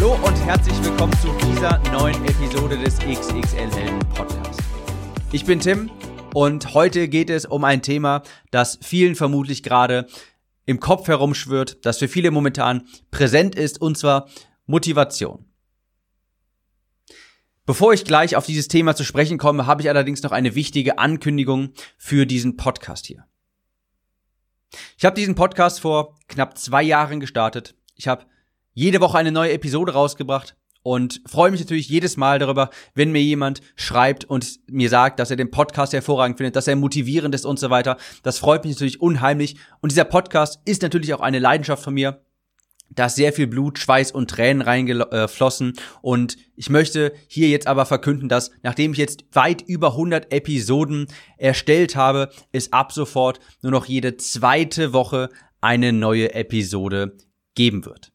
Hallo und herzlich willkommen zu dieser neuen Episode des XXL Helden Podcasts. Ich bin Tim und heute geht es um ein Thema, das vielen vermutlich gerade im Kopf herumschwirrt, das für viele momentan präsent ist, und zwar Motivation. Bevor ich gleich auf dieses Thema zu sprechen komme, habe ich allerdings noch eine wichtige Ankündigung für diesen Podcast hier. Ich habe diesen Podcast vor knapp zwei Jahren gestartet. Ich habe jede Woche eine neue Episode rausgebracht und freue mich natürlich jedes Mal darüber, wenn mir jemand schreibt und mir sagt, dass er den Podcast hervorragend findet, dass er motivierend ist und so weiter. Das freut mich natürlich unheimlich. Und dieser Podcast ist natürlich auch eine Leidenschaft von mir. Da ist sehr viel Blut, Schweiß und Tränen reingeflossen. Und ich möchte hier jetzt aber verkünden, dass nachdem ich jetzt weit über 100 Episoden erstellt habe, es ab sofort nur noch jede zweite Woche eine neue Episode geben wird.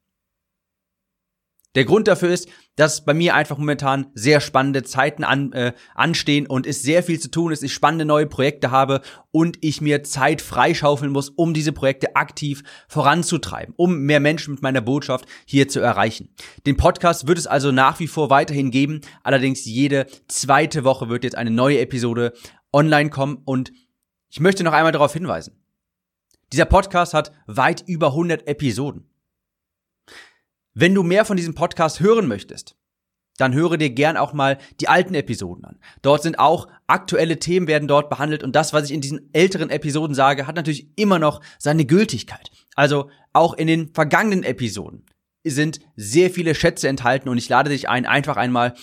Der Grund dafür ist, dass bei mir einfach momentan sehr spannende Zeiten an, äh, anstehen und es sehr viel zu tun ist, ich spannende neue Projekte habe und ich mir Zeit freischaufeln muss, um diese Projekte aktiv voranzutreiben, um mehr Menschen mit meiner Botschaft hier zu erreichen. Den Podcast wird es also nach wie vor weiterhin geben, allerdings jede zweite Woche wird jetzt eine neue Episode online kommen und ich möchte noch einmal darauf hinweisen. Dieser Podcast hat weit über 100 Episoden. Wenn du mehr von diesem Podcast hören möchtest, dann höre dir gern auch mal die alten Episoden an. Dort sind auch aktuelle Themen werden dort behandelt und das, was ich in diesen älteren Episoden sage, hat natürlich immer noch seine Gültigkeit. Also auch in den vergangenen Episoden sind sehr viele Schätze enthalten und ich lade dich ein, einfach einmal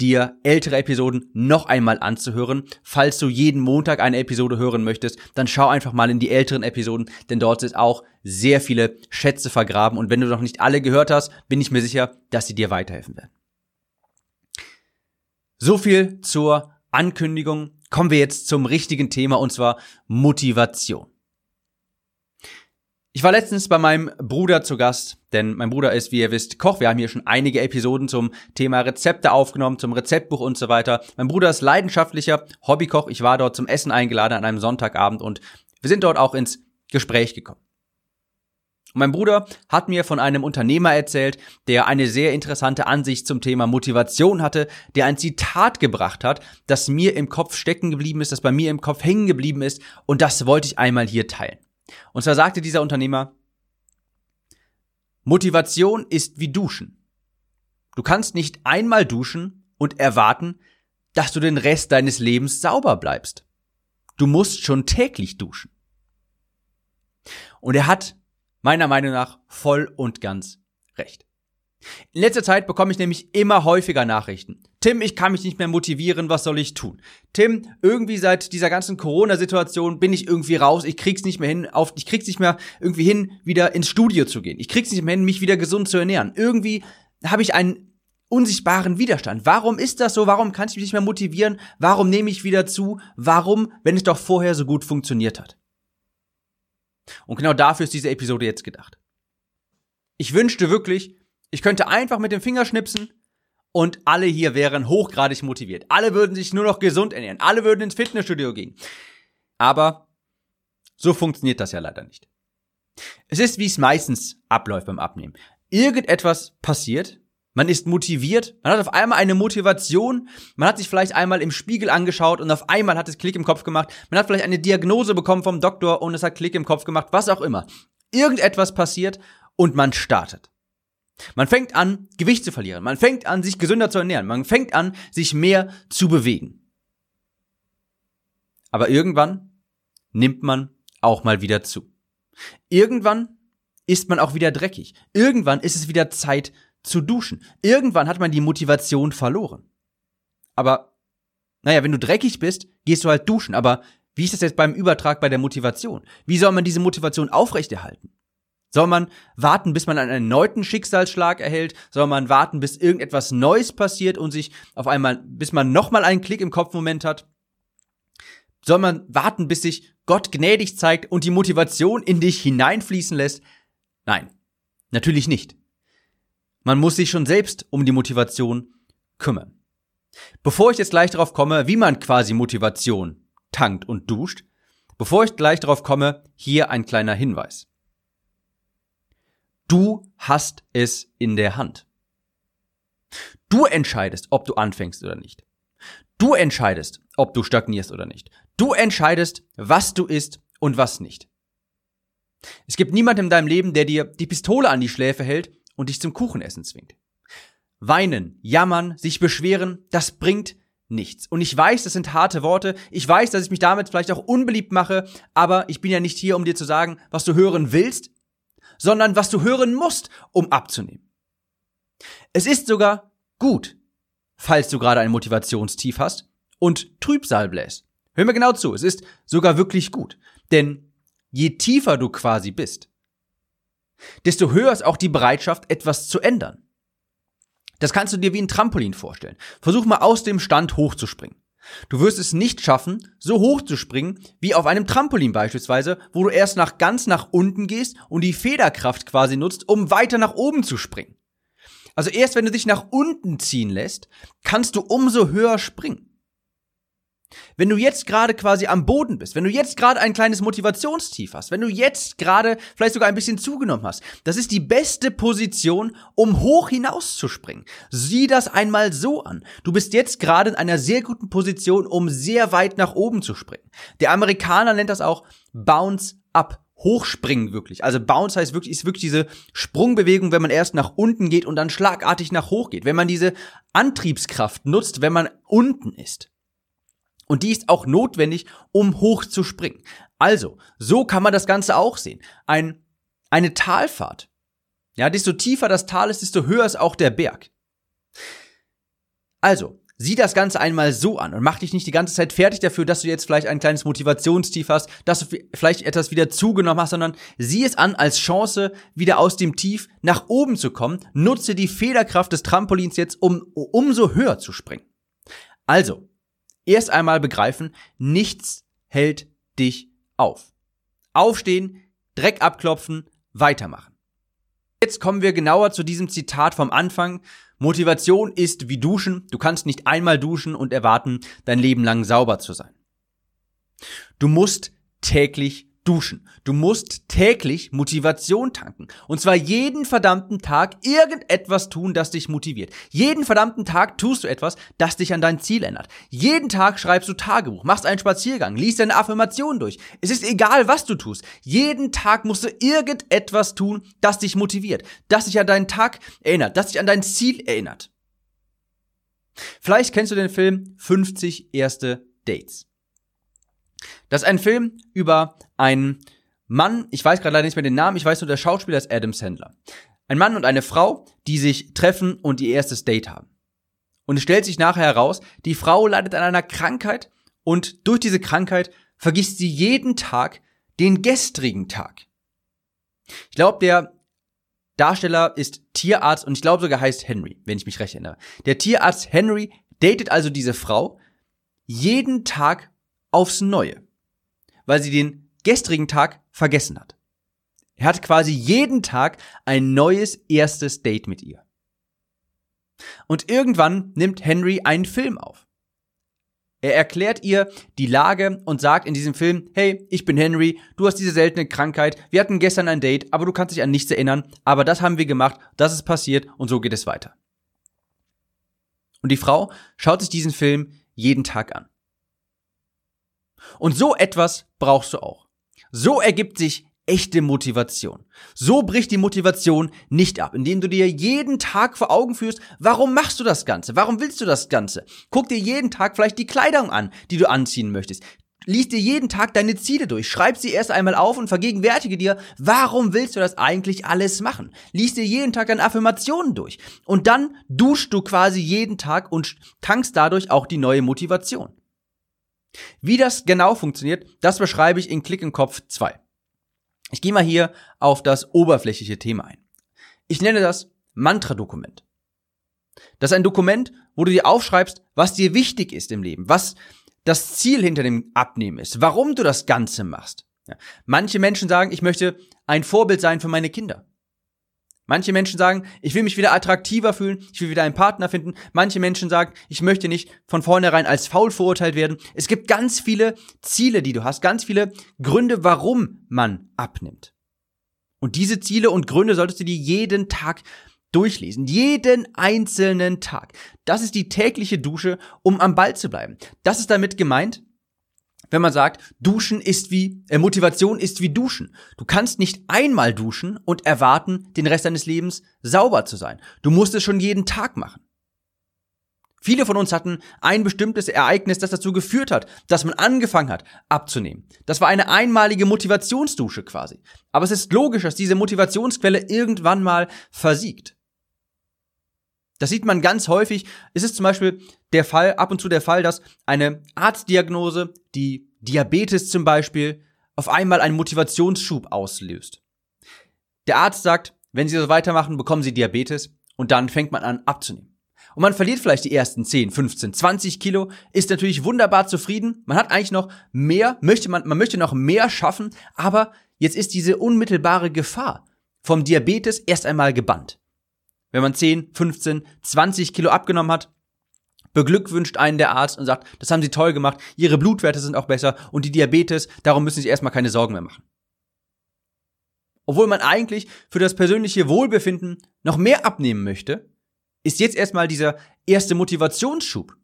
dir ältere Episoden noch einmal anzuhören. Falls du jeden Montag eine Episode hören möchtest, dann schau einfach mal in die älteren Episoden, denn dort sind auch sehr viele Schätze vergraben und wenn du noch nicht alle gehört hast, bin ich mir sicher, dass sie dir weiterhelfen werden. So viel zur Ankündigung. Kommen wir jetzt zum richtigen Thema und zwar Motivation. Ich war letztens bei meinem Bruder zu Gast, denn mein Bruder ist, wie ihr wisst, Koch. Wir haben hier schon einige Episoden zum Thema Rezepte aufgenommen, zum Rezeptbuch und so weiter. Mein Bruder ist leidenschaftlicher Hobbykoch. Ich war dort zum Essen eingeladen an einem Sonntagabend und wir sind dort auch ins Gespräch gekommen. Und mein Bruder hat mir von einem Unternehmer erzählt, der eine sehr interessante Ansicht zum Thema Motivation hatte, der ein Zitat gebracht hat, das mir im Kopf stecken geblieben ist, das bei mir im Kopf hängen geblieben ist und das wollte ich einmal hier teilen. Und zwar sagte dieser Unternehmer, Motivation ist wie Duschen. Du kannst nicht einmal duschen und erwarten, dass du den Rest deines Lebens sauber bleibst. Du musst schon täglich duschen. Und er hat meiner Meinung nach voll und ganz recht. In letzter Zeit bekomme ich nämlich immer häufiger Nachrichten. Tim, ich kann mich nicht mehr motivieren, was soll ich tun? Tim, irgendwie seit dieser ganzen Corona-Situation bin ich irgendwie raus, ich krieg's nicht mehr hin, auf, ich krieg's nicht mehr irgendwie hin, wieder ins Studio zu gehen. Ich krieg's nicht mehr hin, mich wieder gesund zu ernähren. Irgendwie habe ich einen unsichtbaren Widerstand. Warum ist das so? Warum kann ich mich nicht mehr motivieren? Warum nehme ich wieder zu? Warum, wenn es doch vorher so gut funktioniert hat? Und genau dafür ist diese Episode jetzt gedacht. Ich wünschte wirklich, ich könnte einfach mit dem Finger schnipsen und alle hier wären hochgradig motiviert. Alle würden sich nur noch gesund ernähren. Alle würden ins Fitnessstudio gehen. Aber so funktioniert das ja leider nicht. Es ist, wie es meistens abläuft beim Abnehmen. Irgendetwas passiert, man ist motiviert, man hat auf einmal eine Motivation, man hat sich vielleicht einmal im Spiegel angeschaut und auf einmal hat es Klick im Kopf gemacht, man hat vielleicht eine Diagnose bekommen vom Doktor und es hat Klick im Kopf gemacht, was auch immer. Irgendetwas passiert und man startet. Man fängt an, Gewicht zu verlieren. Man fängt an, sich gesünder zu ernähren. Man fängt an, sich mehr zu bewegen. Aber irgendwann nimmt man auch mal wieder zu. Irgendwann ist man auch wieder dreckig. Irgendwann ist es wieder Zeit zu duschen. Irgendwann hat man die Motivation verloren. Aber, naja, wenn du dreckig bist, gehst du halt duschen. Aber wie ist das jetzt beim Übertrag bei der Motivation? Wie soll man diese Motivation aufrechterhalten? Soll man warten, bis man einen erneuten Schicksalsschlag erhält? Soll man warten, bis irgendetwas Neues passiert und sich auf einmal, bis man nochmal einen Klick im Kopfmoment hat? Soll man warten, bis sich Gott gnädig zeigt und die Motivation in dich hineinfließen lässt? Nein, natürlich nicht. Man muss sich schon selbst um die Motivation kümmern. Bevor ich jetzt gleich darauf komme, wie man quasi Motivation tankt und duscht, bevor ich gleich darauf komme, hier ein kleiner Hinweis. Du hast es in der Hand. Du entscheidest, ob du anfängst oder nicht. Du entscheidest, ob du stagnierst oder nicht. Du entscheidest, was du isst und was nicht. Es gibt niemanden in deinem Leben, der dir die Pistole an die Schläfe hält und dich zum Kuchenessen zwingt. Weinen, jammern, sich beschweren, das bringt nichts. Und ich weiß, das sind harte Worte. Ich weiß, dass ich mich damit vielleicht auch unbeliebt mache, aber ich bin ja nicht hier, um dir zu sagen, was du hören willst, sondern was du hören musst, um abzunehmen. Es ist sogar gut, falls du gerade ein Motivationstief hast und Trübsal bläst. Hör mir genau zu, es ist sogar wirklich gut. Denn je tiefer du quasi bist, desto höher ist auch die Bereitschaft, etwas zu ändern. Das kannst du dir wie ein Trampolin vorstellen. Versuch mal aus dem Stand hochzuspringen. Du wirst es nicht schaffen, so hoch zu springen wie auf einem Trampolin beispielsweise, wo du erst nach ganz nach unten gehst und die Federkraft quasi nutzt, um weiter nach oben zu springen. Also erst wenn du dich nach unten ziehen lässt, kannst du umso höher springen. Wenn du jetzt gerade quasi am Boden bist, wenn du jetzt gerade ein kleines Motivationstief hast, wenn du jetzt gerade vielleicht sogar ein bisschen zugenommen hast, das ist die beste Position, um hoch hinauszuspringen. Sieh das einmal so an. Du bist jetzt gerade in einer sehr guten Position, um sehr weit nach oben zu springen. Der Amerikaner nennt das auch Bounce Up. Hochspringen wirklich. Also Bounce heißt wirklich, ist wirklich diese Sprungbewegung, wenn man erst nach unten geht und dann schlagartig nach hoch geht. Wenn man diese Antriebskraft nutzt, wenn man unten ist. Und die ist auch notwendig, um hoch zu springen. Also, so kann man das Ganze auch sehen. Ein, eine Talfahrt. Ja, desto tiefer das Tal ist, desto höher ist auch der Berg. Also, sieh das Ganze einmal so an und mach dich nicht die ganze Zeit fertig dafür, dass du jetzt vielleicht ein kleines Motivationstief hast, dass du vielleicht etwas wieder zugenommen hast, sondern sieh es an als Chance, wieder aus dem Tief nach oben zu kommen. Nutze die Federkraft des Trampolins jetzt, um umso höher zu springen. Also, erst einmal begreifen, nichts hält dich auf. Aufstehen, Dreck abklopfen, weitermachen. Jetzt kommen wir genauer zu diesem Zitat vom Anfang. Motivation ist wie Duschen. Du kannst nicht einmal duschen und erwarten, dein Leben lang sauber zu sein. Du musst täglich duschen. Du musst täglich Motivation tanken. Und zwar jeden verdammten Tag irgendetwas tun, das dich motiviert. Jeden verdammten Tag tust du etwas, das dich an dein Ziel ändert. Jeden Tag schreibst du Tagebuch, machst einen Spaziergang, liest deine Affirmation durch. Es ist egal, was du tust. Jeden Tag musst du irgendetwas tun, das dich motiviert, das dich an deinen Tag erinnert, das dich an dein Ziel erinnert. Vielleicht kennst du den Film 50 erste Dates. Das ist ein Film über einen Mann, ich weiß gerade leider nicht mehr den Namen, ich weiß nur, der Schauspieler ist Adam Sandler. Ein Mann und eine Frau, die sich treffen und ihr erstes Date haben. Und es stellt sich nachher heraus, die Frau leidet an einer Krankheit und durch diese Krankheit vergisst sie jeden Tag den gestrigen Tag. Ich glaube, der Darsteller ist Tierarzt und ich glaube sogar heißt Henry, wenn ich mich recht erinnere. Der Tierarzt Henry datet also diese Frau jeden Tag aufs Neue weil sie den gestrigen Tag vergessen hat. Er hat quasi jeden Tag ein neues erstes Date mit ihr. Und irgendwann nimmt Henry einen Film auf. Er erklärt ihr die Lage und sagt in diesem Film, hey, ich bin Henry, du hast diese seltene Krankheit, wir hatten gestern ein Date, aber du kannst dich an nichts erinnern, aber das haben wir gemacht, das ist passiert und so geht es weiter. Und die Frau schaut sich diesen Film jeden Tag an. Und so etwas brauchst du auch. So ergibt sich echte Motivation. So bricht die Motivation nicht ab, indem du dir jeden Tag vor Augen führst, warum machst du das Ganze? Warum willst du das Ganze? Guck dir jeden Tag vielleicht die Kleidung an, die du anziehen möchtest. Lies dir jeden Tag deine Ziele durch, schreib sie erst einmal auf und vergegenwärtige dir, warum willst du das eigentlich alles machen? Lies dir jeden Tag deine Affirmationen durch und dann duschst du quasi jeden Tag und tankst dadurch auch die neue Motivation. Wie das genau funktioniert, das beschreibe ich in Klick im Kopf 2. Ich gehe mal hier auf das oberflächliche Thema ein. Ich nenne das Mantra-Dokument. Das ist ein Dokument, wo du dir aufschreibst, was dir wichtig ist im Leben, was das Ziel hinter dem Abnehmen ist, warum du das Ganze machst. Ja. Manche Menschen sagen, ich möchte ein Vorbild sein für meine Kinder. Manche Menschen sagen, ich will mich wieder attraktiver fühlen, ich will wieder einen Partner finden. Manche Menschen sagen, ich möchte nicht von vornherein als faul verurteilt werden. Es gibt ganz viele Ziele, die du hast, ganz viele Gründe, warum man abnimmt. Und diese Ziele und Gründe solltest du dir jeden Tag durchlesen. Jeden einzelnen Tag. Das ist die tägliche Dusche, um am Ball zu bleiben. Das ist damit gemeint, wenn man sagt, Duschen ist wie, äh, Motivation ist wie Duschen. Du kannst nicht einmal duschen und erwarten, den Rest deines Lebens sauber zu sein. Du musst es schon jeden Tag machen. Viele von uns hatten ein bestimmtes Ereignis, das dazu geführt hat, dass man angefangen hat, abzunehmen. Das war eine einmalige Motivationsdusche quasi. Aber es ist logisch, dass diese Motivationsquelle irgendwann mal versiegt. Das sieht man ganz häufig. Es ist zum Beispiel der Fall, ab und zu der Fall, dass eine Arztdiagnose, die Diabetes zum Beispiel, auf einmal einen Motivationsschub auslöst. Der Arzt sagt, wenn Sie so weitermachen, bekommen Sie Diabetes und dann fängt man an abzunehmen. Und man verliert vielleicht die ersten 10, 15, 20 Kilo, ist natürlich wunderbar zufrieden. Man hat eigentlich noch mehr, möchte man, man möchte noch mehr schaffen, aber jetzt ist diese unmittelbare Gefahr vom Diabetes erst einmal gebannt. Wenn man 10, 15, 20 Kilo abgenommen hat, beglückwünscht einen der Arzt und sagt, das haben Sie toll gemacht, Ihre Blutwerte sind auch besser und die Diabetes, darum müssen Sie erstmal keine Sorgen mehr machen. Obwohl man eigentlich für das persönliche Wohlbefinden noch mehr abnehmen möchte, ist jetzt erstmal dieser erste Motivationsschub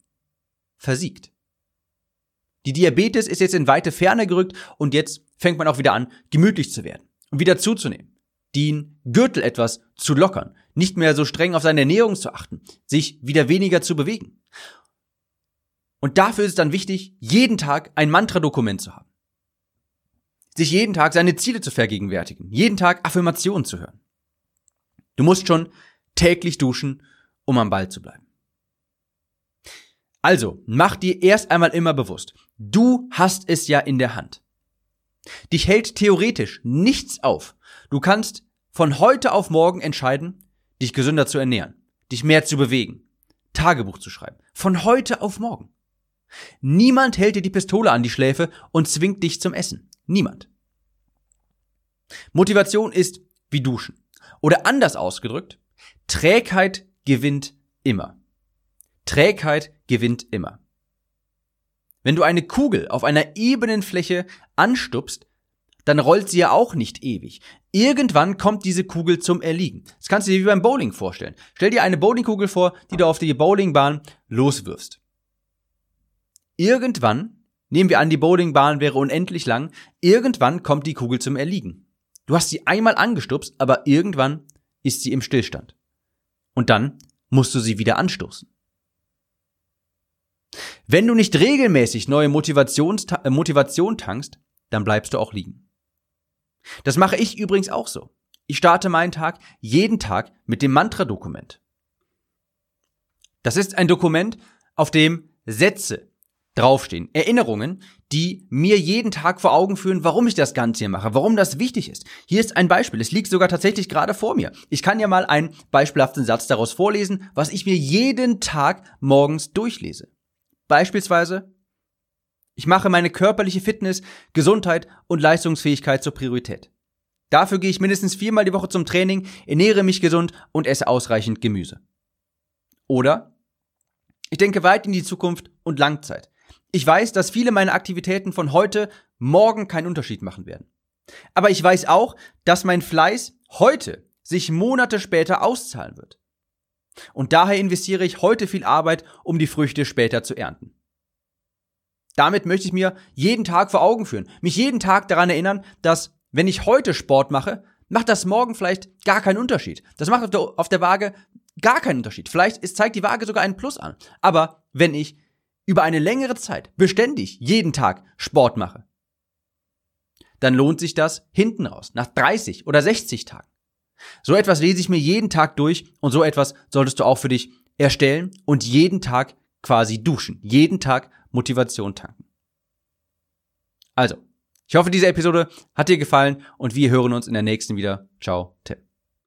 versiegt. Die Diabetes ist jetzt in weite Ferne gerückt und jetzt fängt man auch wieder an, gemütlich zu werden und wieder zuzunehmen den Gürtel etwas zu lockern, nicht mehr so streng auf seine Ernährung zu achten, sich wieder weniger zu bewegen. Und dafür ist es dann wichtig, jeden Tag ein Mantra-Dokument zu haben. Sich jeden Tag seine Ziele zu vergegenwärtigen, jeden Tag Affirmationen zu hören. Du musst schon täglich duschen, um am Ball zu bleiben. Also, mach dir erst einmal immer bewusst, du hast es ja in der Hand. Dich hält theoretisch nichts auf. Du kannst von heute auf morgen entscheiden, dich gesünder zu ernähren, dich mehr zu bewegen, Tagebuch zu schreiben. Von heute auf morgen. Niemand hält dir die Pistole an die Schläfe und zwingt dich zum Essen. Niemand. Motivation ist wie Duschen. Oder anders ausgedrückt, Trägheit gewinnt immer. Trägheit gewinnt immer. Wenn du eine Kugel auf einer ebenen Fläche anstupst, dann rollt sie ja auch nicht ewig. Irgendwann kommt diese Kugel zum Erliegen. Das kannst du dir wie beim Bowling vorstellen. Stell dir eine Bowlingkugel vor, die du auf die Bowlingbahn loswirfst. Irgendwann, nehmen wir an, die Bowlingbahn wäre unendlich lang, irgendwann kommt die Kugel zum Erliegen. Du hast sie einmal angestupst, aber irgendwann ist sie im Stillstand. Und dann musst du sie wieder anstoßen. Wenn du nicht regelmäßig neue Motivation, äh, Motivation tankst, dann bleibst du auch liegen. Das mache ich übrigens auch so. Ich starte meinen Tag jeden Tag mit dem Mantra-Dokument. Das ist ein Dokument, auf dem Sätze draufstehen, Erinnerungen, die mir jeden Tag vor Augen führen, warum ich das Ganze hier mache, warum das wichtig ist. Hier ist ein Beispiel, es liegt sogar tatsächlich gerade vor mir. Ich kann ja mal einen beispielhaften Satz daraus vorlesen, was ich mir jeden Tag morgens durchlese. Beispielsweise, ich mache meine körperliche Fitness, Gesundheit und Leistungsfähigkeit zur Priorität. Dafür gehe ich mindestens viermal die Woche zum Training, ernähre mich gesund und esse ausreichend Gemüse. Oder ich denke weit in die Zukunft und Langzeit. Ich weiß, dass viele meiner Aktivitäten von heute morgen keinen Unterschied machen werden. Aber ich weiß auch, dass mein Fleiß heute sich Monate später auszahlen wird. Und daher investiere ich heute viel Arbeit, um die Früchte später zu ernten. Damit möchte ich mir jeden Tag vor Augen führen, mich jeden Tag daran erinnern, dass wenn ich heute Sport mache, macht das morgen vielleicht gar keinen Unterschied. Das macht auf der, auf der Waage gar keinen Unterschied. Vielleicht ist, zeigt die Waage sogar einen Plus an. Aber wenn ich über eine längere Zeit beständig jeden Tag Sport mache, dann lohnt sich das hinten raus, nach 30 oder 60 Tagen. So etwas lese ich mir jeden Tag durch und so etwas solltest du auch für dich erstellen und jeden Tag quasi duschen. Jeden Tag Motivation tanken. Also, Ich hoffe, diese Episode hat dir gefallen und wir hören uns in der nächsten wieder. Ciao, Tim.